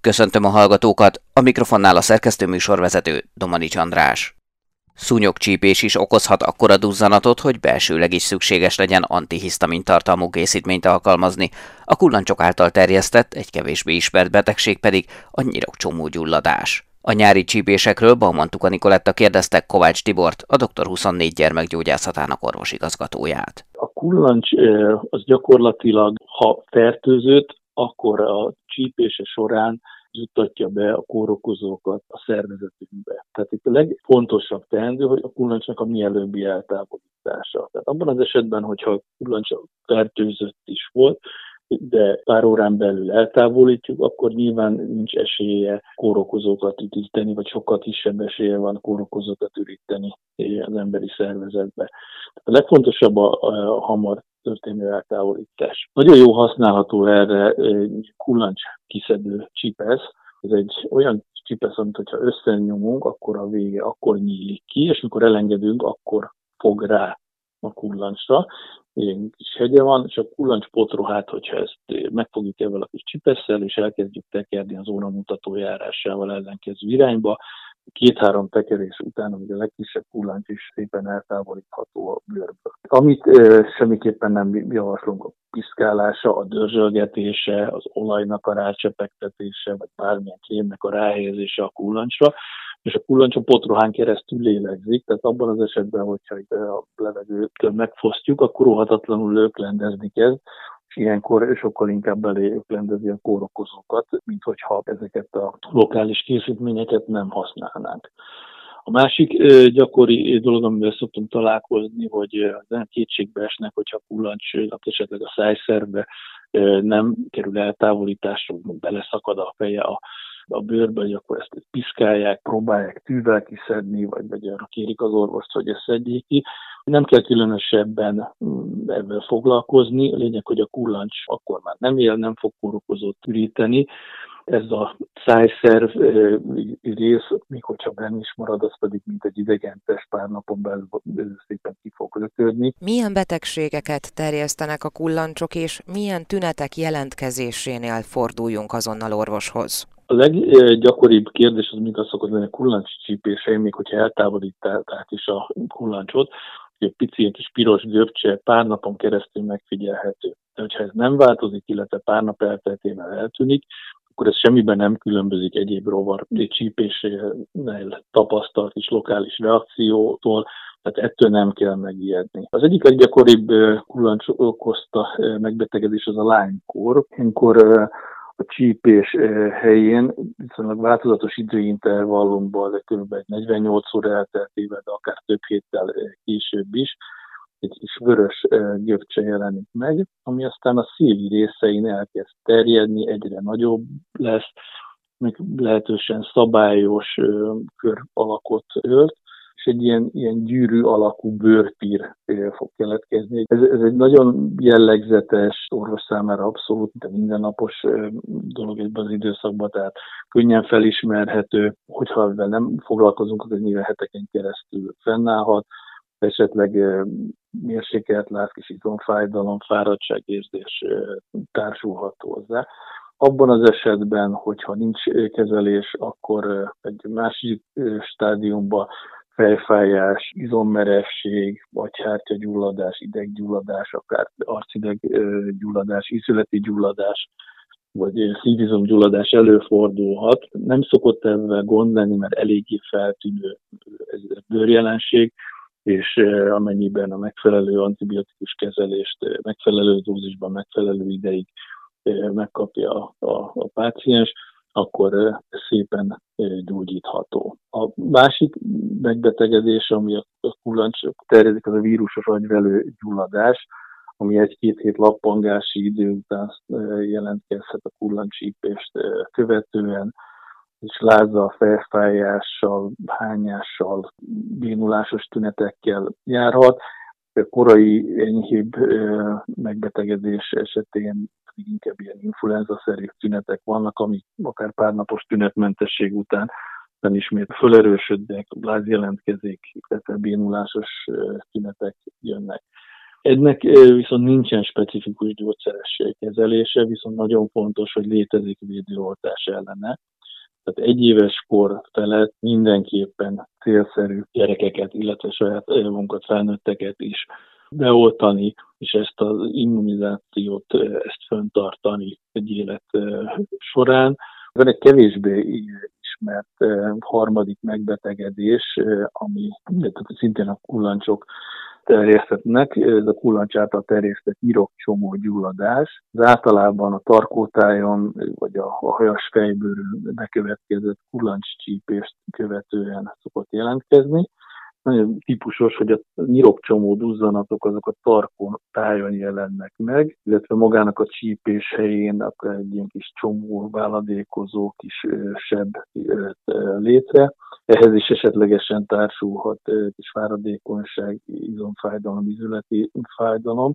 Köszöntöm a hallgatókat, a mikrofonnál a szerkesztő műsorvezető Domanics András. Szúnyogcsípés is okozhat akkora duzzanatot, hogy belsőleg is szükséges legyen antihisztamin tartalmú készítményt alkalmazni, a kullancsok által terjesztett, egy kevésbé ismert betegség pedig a nyirokcsomógyulladás. A nyári csípésekről Bauman Tuka Nikoletta kérdezte Kovács Tibort, a Dr. 24 gyermekgyógyászatának orvosigazgatóját. A kullancs az gyakorlatilag, ha fertőzött, akkor a csípése során juttatja be a kórokozókat a szervezetünkbe. Tehát itt a legfontosabb teendő, hogy a kullancsnak a mielőbbi eltávolítása. Tehát abban az esetben, hogyha a kullancs fertőzött is volt, de pár órán belül eltávolítjuk, akkor nyilván nincs esélye kórokozókat üdíteni, vagy sokkal kisebb esélye van kórokozókat üríteni az emberi szervezetbe. A legfontosabb a, a hamar történő eltávolítás. Nagyon jó használható erre kullancs kiszedő csipesz. Ez egy olyan csipesz, amit hogyha összenyomunk, akkor a vége akkor nyílik ki, és mikor elengedünk, akkor fog rá a kullancsra. Ilyen kis hegye van, és a kullancs potrohát, hogyha ezt megfogjuk ebben a kis csipesszel, és elkezdjük tekerni az óramutató járásával ellenkező irányba, két-három tekerés után, ugye a legkisebb kullancs is szépen eltávolítható a bőrből. Amit e, semmiképpen nem javaslunk, a piszkálása, a dörzsölgetése, az olajnak a rácsepegtetése, vagy bármilyen krémnek a ráhelyezése a kullancsra, és a kullancs a potrohán keresztül lélegzik, tehát abban az esetben, hogyha a levegőt megfosztjuk, akkor óhatatlanul löklendezni kezd, és ilyenkor sokkal inkább belé rendezi a kórokozókat, mint hogyha ezeket a lokális készítményeket nem használnánk. A másik gyakori dolog, amivel szoktunk találkozni, hogy nem kétségbe esnek, hogyha a kullancsnak esetleg a szájszerbe nem kerül eltávolításra, beleszakad a feje a a bőrbe, hogy akkor ezt piszkálják, próbálják tűvel kiszedni, vagy, vagy arra kérik az orvost, hogy ezt szedjék ki. Nem kell különösebben mm, ebben foglalkozni, a lényeg, hogy a kullancs akkor már nem él, nem fog kórokozót üríteni, ez a szájszerv rész, még hogyha benne is marad, az pedig mint egy idegen test pár napon belül szépen ki fog lötődni. Milyen betegségeket terjesztenek a kullancsok, és milyen tünetek jelentkezésénél forduljunk azonnal orvoshoz? A leggyakoribb kérdés az mindig az szokott lenni a kullancs csípése, még hogyha eltávolították is a kullancsot, hogy egy pici kis piros görbcse pár napon keresztül megfigyelhető. De hogyha ez nem változik, illetve pár nap elteltével eltűnik, akkor ez semmiben nem különbözik egyéb rovar csípésénél tapasztalt is lokális reakciótól, tehát ettől nem kell megijedni. Az egyik leggyakoribb kullancs okozta megbetegedés az a lánykor, amikor a csípés helyén viszonylag változatos időintervallumban, de kb. 48 óra elteltével, de akár több héttel később is, egy kis vörös gyökcse jelenik meg, ami aztán a szívi részein elkezd terjedni, egyre nagyobb lesz, meg lehetősen szabályos kör alakot ölt, és egy ilyen, ilyen gyűrű alakú bőrpír fog keletkezni. Ez, ez egy nagyon jellegzetes, orvos számára abszolút de mindennapos dolog ebben az időszakban, tehát könnyen felismerhető, hogyha ezzel nem foglalkozunk, az nyilván heteken keresztül fennállhat, esetleg mérsékelt láz, kis izomfájdalom, fáradtságérzés társulhat hozzá. Abban az esetben, hogyha nincs kezelés, akkor egy másik stádiumban fejfájás, izommeresség, agyhártyagyulladás, ideggyulladás, akár arcideggyulladás, ízületi gyulladás, vagy szívizomgyulladás előfordulhat. Nem szokott ezzel gond lenni, mert eléggé feltűnő ez a bőrjelenség, és amennyiben a megfelelő antibiotikus kezelést megfelelő dózisban, megfelelő ideig megkapja a, a, a páciens, akkor szépen gyógyítható. A másik megbetegedés, ami a kullancsok terjedik, az a vírusos agyvelő gyulladás, ami egy-két hét lappangási idő után jelentkezhet a kullancsípést követően, és lázzal, felfájással, hányással, bénulásos tünetekkel járhat. A korai enyhébb megbetegedés esetén inkább ilyen influenza-szerű tünetek vannak, amik akár párnapos tünetmentesség után nem ismét fölerősödnek, láz jelentkezik, illetve bénulásos tünetek jönnek. Ennek viszont nincsen specifikus gyógyszeres kezelése, viszont nagyon fontos, hogy létezik védőoltás ellene. Tehát egy éves kor felett mindenképpen célszerű gyerekeket, illetve saját munkat felnőtteket is beoltani, és ezt az immunizációt, ezt föntartani egy élet során. Van egy kevésbé ismert harmadik megbetegedés, ami szintén a kullancsok terjesztetnek, ez a kullancs által terjesztett nyirokcsomó gyulladás. Az általában a tarkótájon vagy a hajas fejbőrön bekövetkezett kullancscsípést követően szokott jelentkezni nagyon típusos, hogy a nyirokcsomó duzzanatok azok a tarkon tájon jelennek meg, illetve magának a csípés helyén akkor egy ilyen kis csomó váladékozó kis seb létre. Ehhez is esetlegesen társulhat kis fáradékonyság, izomfájdalom, izületi fájdalom,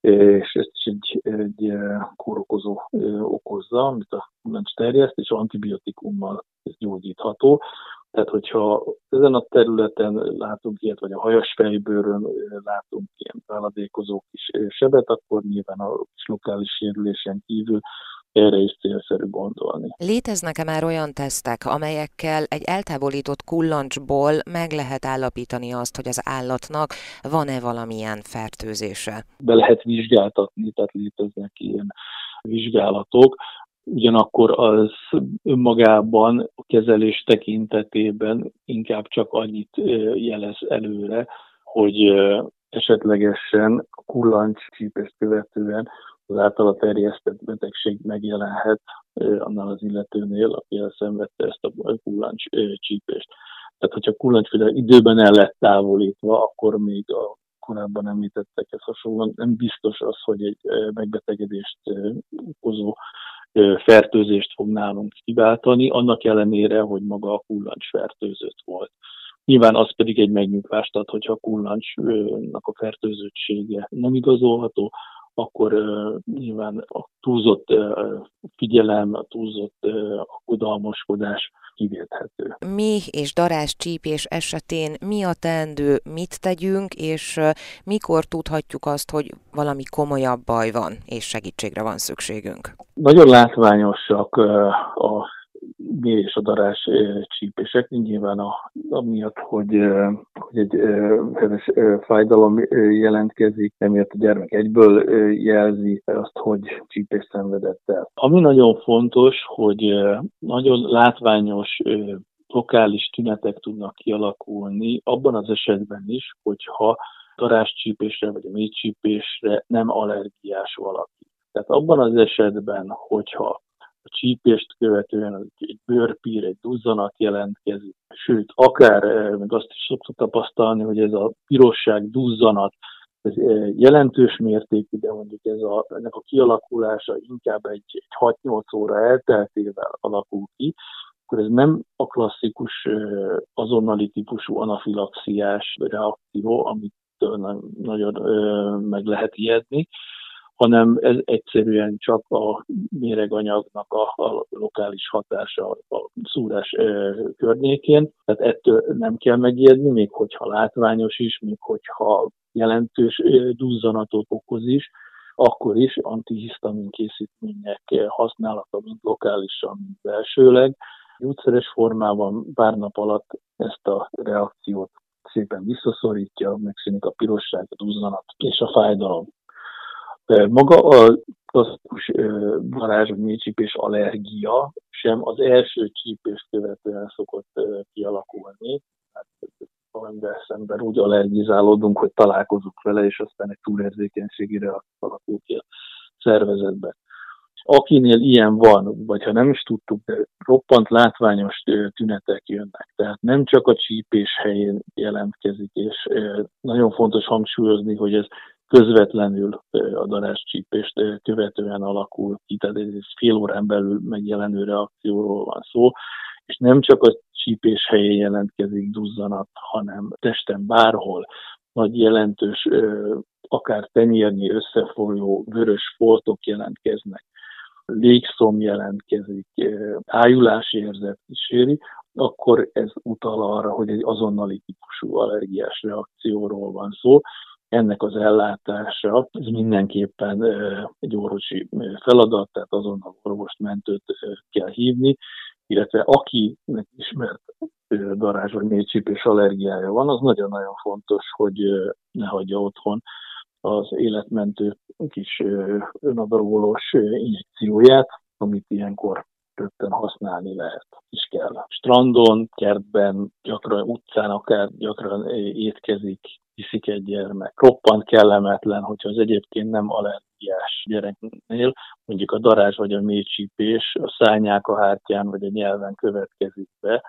és ezt is egy, egy kórokozó okozza, amit a kullancs terjeszt, és antibiotikummal ez gyógyítható. Tehát, hogyha ezen a területen látunk ilyet, vagy a hajas fejbőrön látunk ilyen váladékozó kis sebet, akkor nyilván a kis lokális sérülésen kívül erre is célszerű gondolni. Léteznek-e már olyan tesztek, amelyekkel egy eltávolított kullancsból meg lehet állapítani azt, hogy az állatnak van-e valamilyen fertőzése? Be lehet vizsgáltatni, tehát léteznek ilyen vizsgálatok ugyanakkor az önmagában a kezelés tekintetében inkább csak annyit jelez előre, hogy esetlegesen a kullancs csípést követően az általa terjesztett betegség megjelenhet annál az illetőnél, aki elszenvedte ezt a kullancs csípést. Tehát, hogyha kullancs például időben el lett távolítva, akkor még a korábban említettekhez hasonlóan nem biztos az, hogy egy megbetegedést okozó fertőzést fog nálunk kiváltani, annak ellenére, hogy maga a kullancs fertőzött volt. Nyilván az pedig egy megnyugvást ad, hogyha a kullancsnak a fertőzöttsége nem igazolható, akkor uh, nyilván a túlzott uh, figyelem, a túlzott uh, aggodalmaskodás kivéthető. Mi és darás csípés esetén mi a teendő, mit tegyünk, és mikor tudhatjuk azt, hogy valami komolyabb baj van, és segítségre van szükségünk? Nagyon látványosak a és a darás csípések, nyilván a, amiatt, hogy, hogy egy heves fájdalom jelentkezik, emiatt a gyermek egyből jelzi azt, hogy csípés szenvedett el. Ami nagyon fontos, hogy nagyon látványos lokális tünetek tudnak kialakulni, abban az esetben is, hogyha daráscsípésre vagy a mélycsípésre nem allergiás valaki. Tehát abban az esetben, hogyha a csípést követően egy bőrpír, egy duzzanat jelentkezik. Sőt, akár eh, meg azt is szoktuk tapasztalni, hogy ez a pirosság, duzzanat, ez eh, jelentős mértékű, de mondjuk ez a, ennek a kialakulása inkább egy, egy 6-8 óra elteltével alakul ki, akkor ez nem a klasszikus eh, azonnali típusú anafilaxiás reakció, amit nagyon meg lehet ijedni, hanem ez egyszerűen csak a méreganyagnak a, a lokális hatása a szúrás e, környékén. Tehát ettől nem kell megijedni, még hogyha látványos is, még hogyha jelentős e, duzzanatot okoz is, akkor is antihisztamin készítmények használata, mint lokálisan, mint belsőleg. Gyógyszeres formában pár nap alatt ezt a reakciót szépen visszaszorítja, megszűnik a pirosság, a duzzanat és a fájdalom. Maga a klasszikus varázs vagy mélycsípés allergia sem az első csípést követően szokott kialakulni. Hát, valamivel szemben úgy allergizálódunk, hogy találkozunk vele, és aztán egy túlérzékenységére alakul ki a szervezetbe. Akinél ilyen van, vagy ha nem is tudtuk, de roppant látványos tünetek jönnek. Tehát nem csak a csípés helyén jelentkezik, és nagyon fontos hangsúlyozni, hogy ez közvetlenül a daráscsípést követően alakul ki, tehát egy fél órán belül megjelenő reakcióról van szó, és nem csak a csípés helyén jelentkezik duzzanat, hanem testen bárhol nagy jelentős, akár tenyérnyi összefolyó vörös foltok jelentkeznek, légszom jelentkezik, ájulási érzet kíséri, akkor ez utal arra, hogy egy azonnali típusú allergiás reakcióról van szó, ennek az ellátása, ez mindenképpen egy orvosi feladat, tehát azonnal orvost mentőt kell hívni, illetve akinek ismert darázs vagy mélycsípés allergiája van, az nagyon-nagyon fontos, hogy ne hagyja otthon az életmentő kis önadarolós injekcióját, amit ilyenkor rögtön használni lehet is kell. Strandon, kertben, gyakran utcán akár gyakran étkezik, iszik egy gyermek. Roppant kellemetlen, hogyha az egyébként nem allergiás gyereknél, mondjuk a darázs vagy a mélycsípés a szányák a hártyán vagy a nyelven következik be,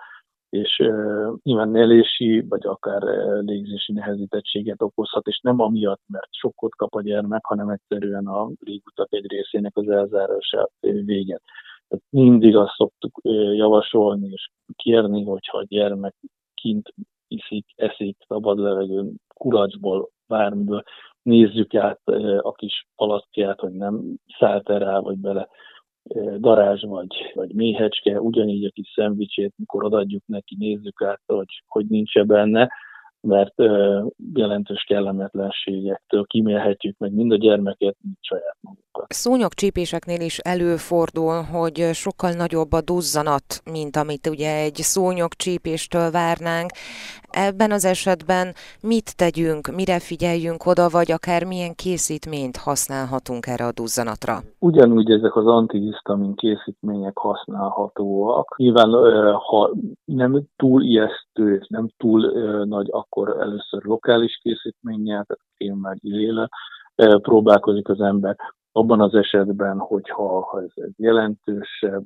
és uh, nyilván nelési, vagy akár légzési nehezítettséget okozhat, és nem amiatt, mert sokkot kap a gyermek, hanem egyszerűen a légutak egy részének az elzárása véget. Tehát mindig azt szoktuk javasolni és kérni, hogyha a gyermek kint iszik, eszik szabad levegőn, kuracsból, bármiből, nézzük át a kis palackját, hogy nem szállt rá, vagy bele darázs vagy, vagy méhecske, ugyanígy a kis szendvicsét, mikor adjuk neki, nézzük át, hogy, hogy nincs-e benne, mert jelentős kellemetlenségektől kimélhetjük meg mind a gyermeket, mind saját magunkat. Szúnyogcsípéseknél is előfordul, hogy sokkal nagyobb a duzzanat, mint amit ugye egy szúnyogcsípéstől várnánk. Ebben az esetben mit tegyünk, mire figyeljünk oda, vagy akár milyen készítményt használhatunk erre a duzzanatra? Ugyanúgy ezek az antihisztamin készítmények használhatóak. Nyilván, ha nem túl ijesztő nem túl nagy, akkor először lokális készítménnyel, tehát kémmel, giléle próbálkozik az ember. Abban az esetben, hogyha ha ez egy jelentősebb,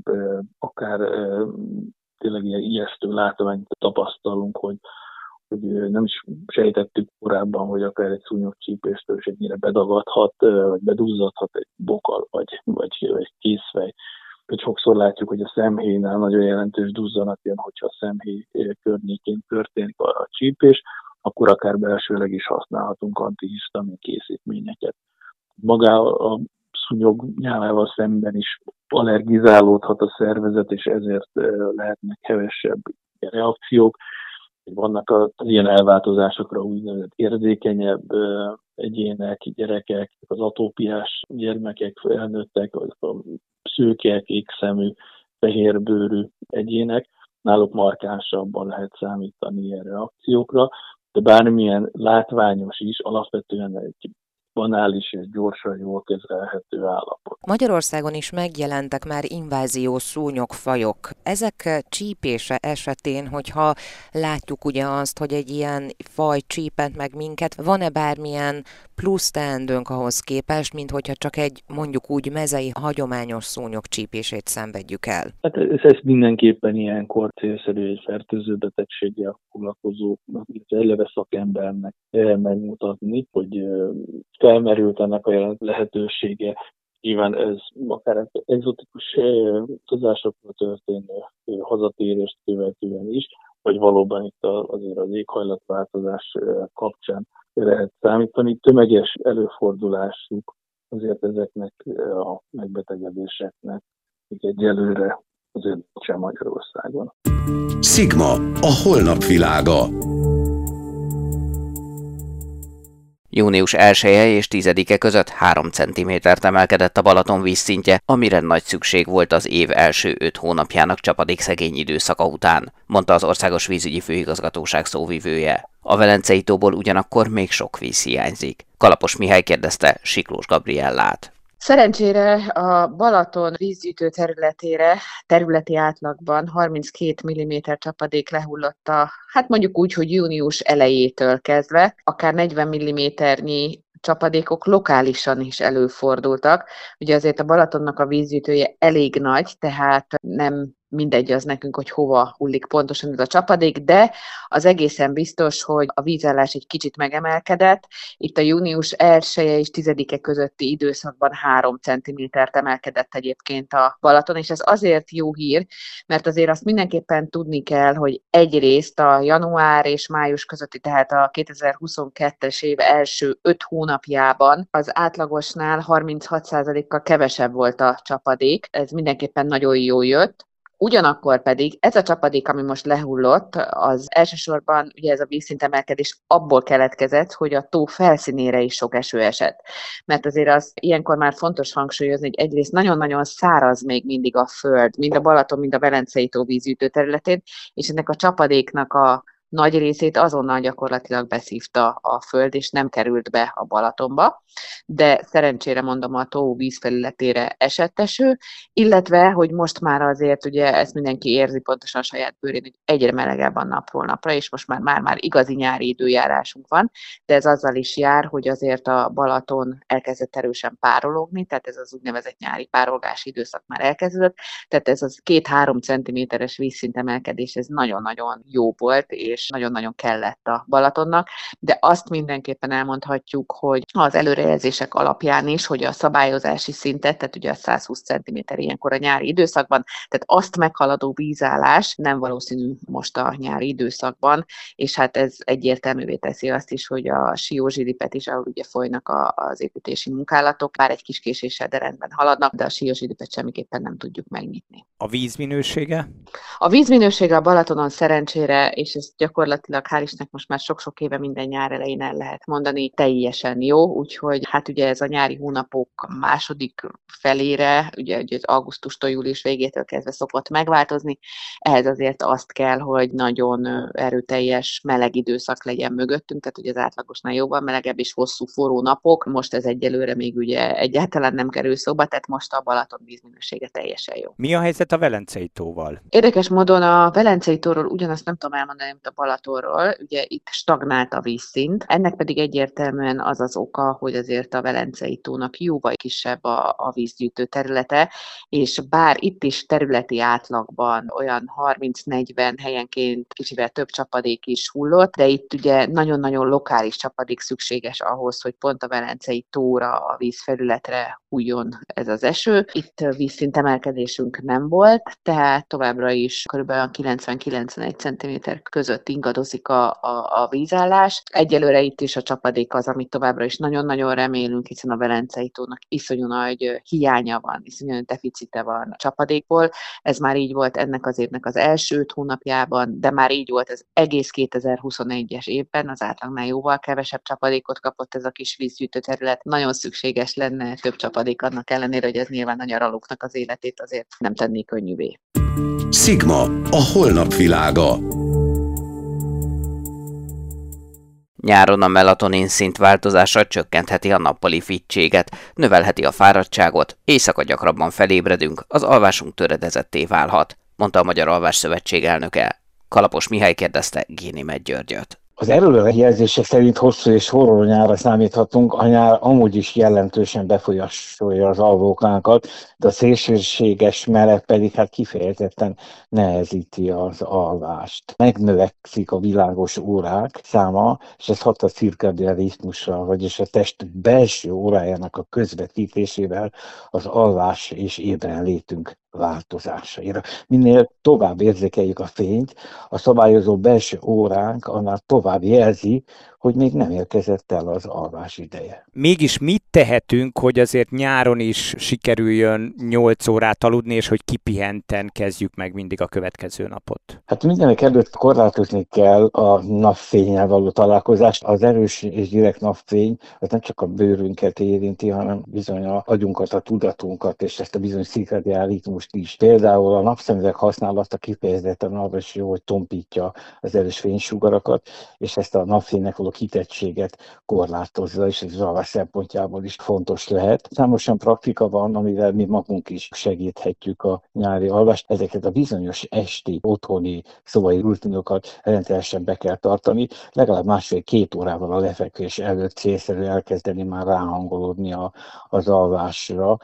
akár tényleg ilyen ijesztő látványt tapasztalunk, hogy hogy nem is sejtettük korábban, hogy akár egy szúnyogcsípéstől is ennyire bedagadhat, vagy bedúzzadhat egy bokal, vagy, vagy egy készfej. Hogy sokszor látjuk, hogy a szemhéjnál nagyon jelentős duzzanat jön, hogyha a szemhéj környékén történik a, csípés, akkor akár belsőleg is használhatunk antihisztamin készítményeket. Maga a szúnyog nyálával szemben is allergizálódhat a szervezet, és ezért lehetnek hevesebb reakciók. Vannak az ilyen elváltozásokra úgynevezett érzékenyebb egyének, gyerekek, az atópiás gyermekek, felnőttek, a szőke, kékszemű, fehérbőrű egyének, náluk markánsabban lehet számítani ilyen reakciókra, de bármilyen látványos is, alapvetően egy banális és gyorsan jól kezelhető állapot. Magyarországon is megjelentek már inváziós szúnyogfajok. Ezek csípése esetén, hogyha látjuk ugye azt, hogy egy ilyen faj csípent meg minket, van-e bármilyen plusz teendőnk ahhoz képest, mint hogyha csak egy mondjuk úgy mezei hagyományos szúnyog csípését szenvedjük el? Hát ez, ez mindenképpen ilyenkor célszerű egy fertőző betegséggel foglalkozó, eleve szakembernek megmutatni, hogy felmerült ennek a lehetősége. Nyilván ez akár egzotikus utazásokra történő hazatérést követően is, vagy valóban itt azért az éghajlatváltozás kapcsán lehet számítani. Tömeges előfordulásuk azért ezeknek a megbetegedéseknek még egyelőre azért sem Magyarországon. Sigma, a holnap világa. Június 1 -e és 10-e között 3 cm-t emelkedett a Balaton vízszintje, amire nagy szükség volt az év első 5 hónapjának csapadékszegény időszaka után, mondta az Országos Vízügyi Főigazgatóság szóvivője. A Velencei tóból ugyanakkor még sok víz hiányzik. Kalapos Mihály kérdezte Siklós Gabriellát. Szerencsére a Balaton vízgyűjtő területére területi átlagban 32 mm csapadék lehullott a, hát mondjuk úgy, hogy június elejétől kezdve, akár 40 mm-nyi csapadékok lokálisan is előfordultak. Ugye azért a Balatonnak a vízgyűjtője elég nagy, tehát nem mindegy az nekünk, hogy hova hullik pontosan ez a csapadék, de az egészen biztos, hogy a vízállás egy kicsit megemelkedett. Itt a június 1 -e és 10-e közötti időszakban 3 cm-t emelkedett egyébként a Balaton, és ez azért jó hír, mert azért azt mindenképpen tudni kell, hogy egyrészt a január és május közötti, tehát a 2022-es év első 5 hónapjában az átlagosnál 36%-kal kevesebb volt a csapadék. Ez mindenképpen nagyon jó jött Ugyanakkor pedig ez a csapadék, ami most lehullott, az elsősorban ugye ez a vízszintemelkedés abból keletkezett, hogy a tó felszínére is sok eső esett. Mert azért az ilyenkor már fontos hangsúlyozni, hogy egyrészt nagyon-nagyon száraz még mindig a föld, mind a Balaton, mind a Velencei tó vízütő területén, és ennek a csapadéknak a nagy részét azonnal gyakorlatilag beszívta a föld, és nem került be a Balatonba, de szerencsére mondom a tó vízfelületére esett eső, illetve, hogy most már azért ugye ezt mindenki érzi pontosan a saját bőrén, hogy egyre melegebb van napról napra, és most már, már, már igazi nyári időjárásunk van, de ez azzal is jár, hogy azért a Balaton elkezdett erősen párologni, tehát ez az úgynevezett nyári párolgási időszak már elkezdődött, tehát ez az két-három centiméteres vízszintemelkedés, ez nagyon-nagyon jó volt, és és nagyon-nagyon kellett a Balatonnak, de azt mindenképpen elmondhatjuk, hogy az előrejelzések alapján is, hogy a szabályozási szintet, tehát ugye a 120 cm ilyenkor a nyári időszakban, tehát azt meghaladó vízállás nem valószínű most a nyári időszakban, és hát ez egyértelművé teszi azt is, hogy a Siózsilipet is, ahol ugye folynak a, az építési munkálatok, már egy kis késéssel, de rendben haladnak, de a Siózsilipet semmiképpen nem tudjuk megnyitni. A vízminősége? A vízminősége a Balatonon szerencsére, és ez gyakorlatilag hál' Istennek most már sok-sok éve minden nyár elején el lehet mondani, teljesen jó, úgyhogy hát ugye ez a nyári hónapok második felére, ugye, ugye az augusztustól július végétől kezdve szokott megváltozni, ehhez azért azt kell, hogy nagyon erőteljes meleg időszak legyen mögöttünk, tehát ugye az átlagosnál jóval melegebb és hosszú forró napok, most ez egyelőre még ugye egyáltalán nem kerül szóba, tehát most a Balaton vízminősége teljesen jó. Mi a helyzet a Velencei tóval? Érdekes módon a Velencei tóról ugyanazt nem tudom elmondani, mint a Balatonról, ugye itt stagnált a vízszint, ennek pedig egyértelműen az az oka, hogy azért a Velencei tónak jóval kisebb a, a vízgyűjtő területe, és bár itt is területi átlagban olyan 30-40 helyenként kicsivel több csapadék is hullott, de itt ugye nagyon-nagyon lokális csapadék szükséges ahhoz, hogy pont a Velencei tóra, a vízfelületre hújjon ez az eső. Itt vízszintemelkedésünk nem volt, tehát továbbra is kb. 90-91 cm között ingadozik a, a, a vízállás. Egyelőre itt is a csapadék az, amit továbbra is nagyon-nagyon remélünk, hiszen a Velencei tónak iszonyú nagy hiánya van, iszonyú deficite van a csapadékból. Ez már így volt ennek az évnek az első hónapjában, de már így volt az egész 2021-es évben, az átlagnál jóval kevesebb csapadékot kapott ez a kis vízgyűjtő terület. Nagyon szükséges lenne több csapadék annak ellenére, hogy ez nyilván a nyaralóknak az életét azért nem tenné könnyűvé. Sigma, a holnap világa. Nyáron a melatonin szint változása csökkentheti a nappali fittséget, növelheti a fáradtságot, éjszaka gyakrabban felébredünk, az alvásunk töredezetté válhat, mondta a Magyar Alvás Szövetség elnöke. Kalapos Mihály kérdezte Géni Györgyöt. Az előrejelzések szerint hosszú és horror nyára számíthatunk, a nyár amúgy is jelentősen befolyásolja az alvókánkat, de a szélsőséges meleg pedig hát kifejezetten nehezíti az alvást. Megnövekszik a világos órák száma, és ez hat a cirkadian ritmusra, vagyis a test belső órájának a közvetítésével az alvás és ébrenlétünk változásaira. Minél tovább érzékeljük a fényt, a szabályozó belső óránk annál tovább jelzi, hogy még nem érkezett el az alvás ideje. Mégis mit tehetünk, hogy azért nyáron is sikerüljön 8 órát aludni, és hogy kipihenten kezdjük meg mindig a következő napot? Hát mindenek előtt korlátozni kell a napfényel való találkozást. Az erős és direkt napfény az nem csak a bőrünket érinti, hanem bizony a agyunkat, a tudatunkat, és ezt a bizony szikadiál ritmust is. Például a napszemüveg használata kifejezetten arra is jó, hogy tompítja az erős fénysugarakat, és ezt a napfénynek való való kitettséget korlátozza, és ez alvás szempontjából is fontos lehet. Számosan praktika van, amivel mi magunk is segíthetjük a nyári alvást. Ezeket a bizonyos esti, otthoni szobai rutinokat rendszeresen be kell tartani. Legalább másfél-két órával a lefekvés előtt célszerű elkezdeni már ráhangolódni a, az alvásra,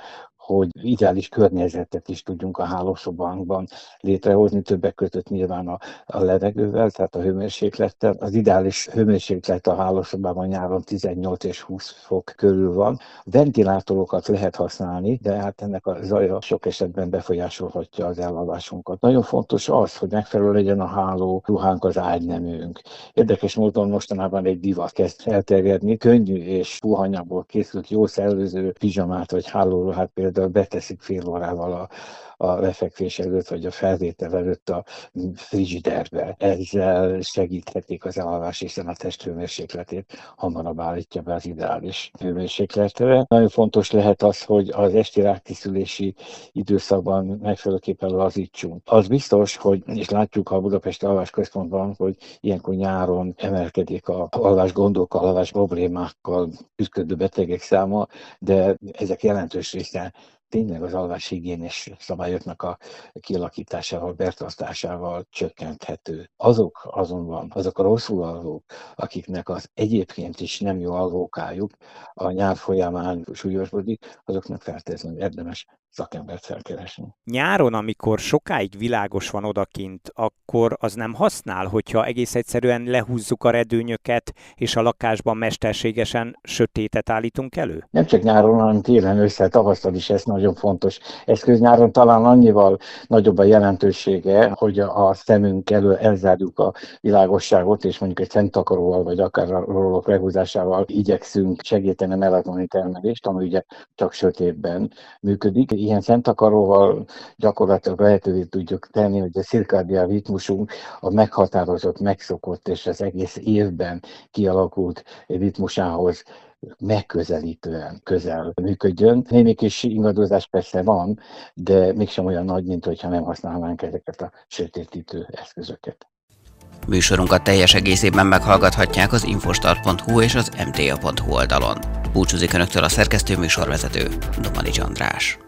hogy ideális környezetet is tudjunk a hálószobánkban létrehozni, többek között nyilván a, a levegővel, tehát a hőmérséklettel. Az ideális hőmérséklet a hálószobában nyáron 18 és 20 fok körül van. Ventilátorokat lehet használni, de hát ennek a zaja sok esetben befolyásolhatja az elalvásunkat. Nagyon fontos az, hogy megfelelő legyen a háló ruhánk az ágynemünk. Érdekes módon mostanában egy divat kezd elterjedni, könnyű és puhanyagból készült jó szellőző pizsamát vagy hálóruhát például például beteszik fél órával a, a lefekvés előtt, vagy a felvétel előtt a frigiderbe. Ezzel segíthetik az elalvás, hiszen a testhőmérsékletét hamarabb állítja be az ideális hőmérsékletre. Nagyon fontos lehet az, hogy az esti ráktiszülési időszakban megfelelőképpen lazítsunk. Az biztos, hogy, és látjuk a Budapesti Alvás Központban, hogy ilyenkor nyáron emelkedik a alvás gondokkal, alvás problémákkal küzdő betegek száma, de ezek jelentős része tényleg az alváshigiénés szabályoknak a kialakításával, betartásával csökkenthető. Azok azonban, azok a rosszul alvók, akiknek az egyébként is nem jó alvókájuk a nyár folyamán súlyosbodik, azoknak feltétlenül érdemes szakembert felkeresni. Nyáron, amikor sokáig világos van odakint, akkor az nem használ, hogyha egész egyszerűen lehúzzuk a redőnyöket, és a lakásban mesterségesen sötétet állítunk elő? Nem csak nyáron, hanem télen, össze, tavasztal is ez nagyon fontos eszköz. Nyáron talán annyival nagyobb a jelentősége, hogy a szemünk elől elzárjuk a világosságot, és mondjuk egy szentakaróval, vagy akár a rólok lehúzásával igyekszünk segíteni a melatoni termelést, ami ugye csak sötétben működik ilyen szentakaróval gyakorlatilag lehetővé tudjuk tenni, hogy a szirkádiá ritmusunk a meghatározott, megszokott és az egész évben kialakult ritmusához megközelítően közel működjön. Némi kis ingadozás persze van, de mégsem olyan nagy, mint hogyha nem használnánk ezeket a sötétítő eszközöket. Műsorunkat teljes egészében meghallgathatják az infostart.hu és az mta.hu oldalon. Búcsúzik Önöktől a szerkesztő műsorvezető, Domanics András.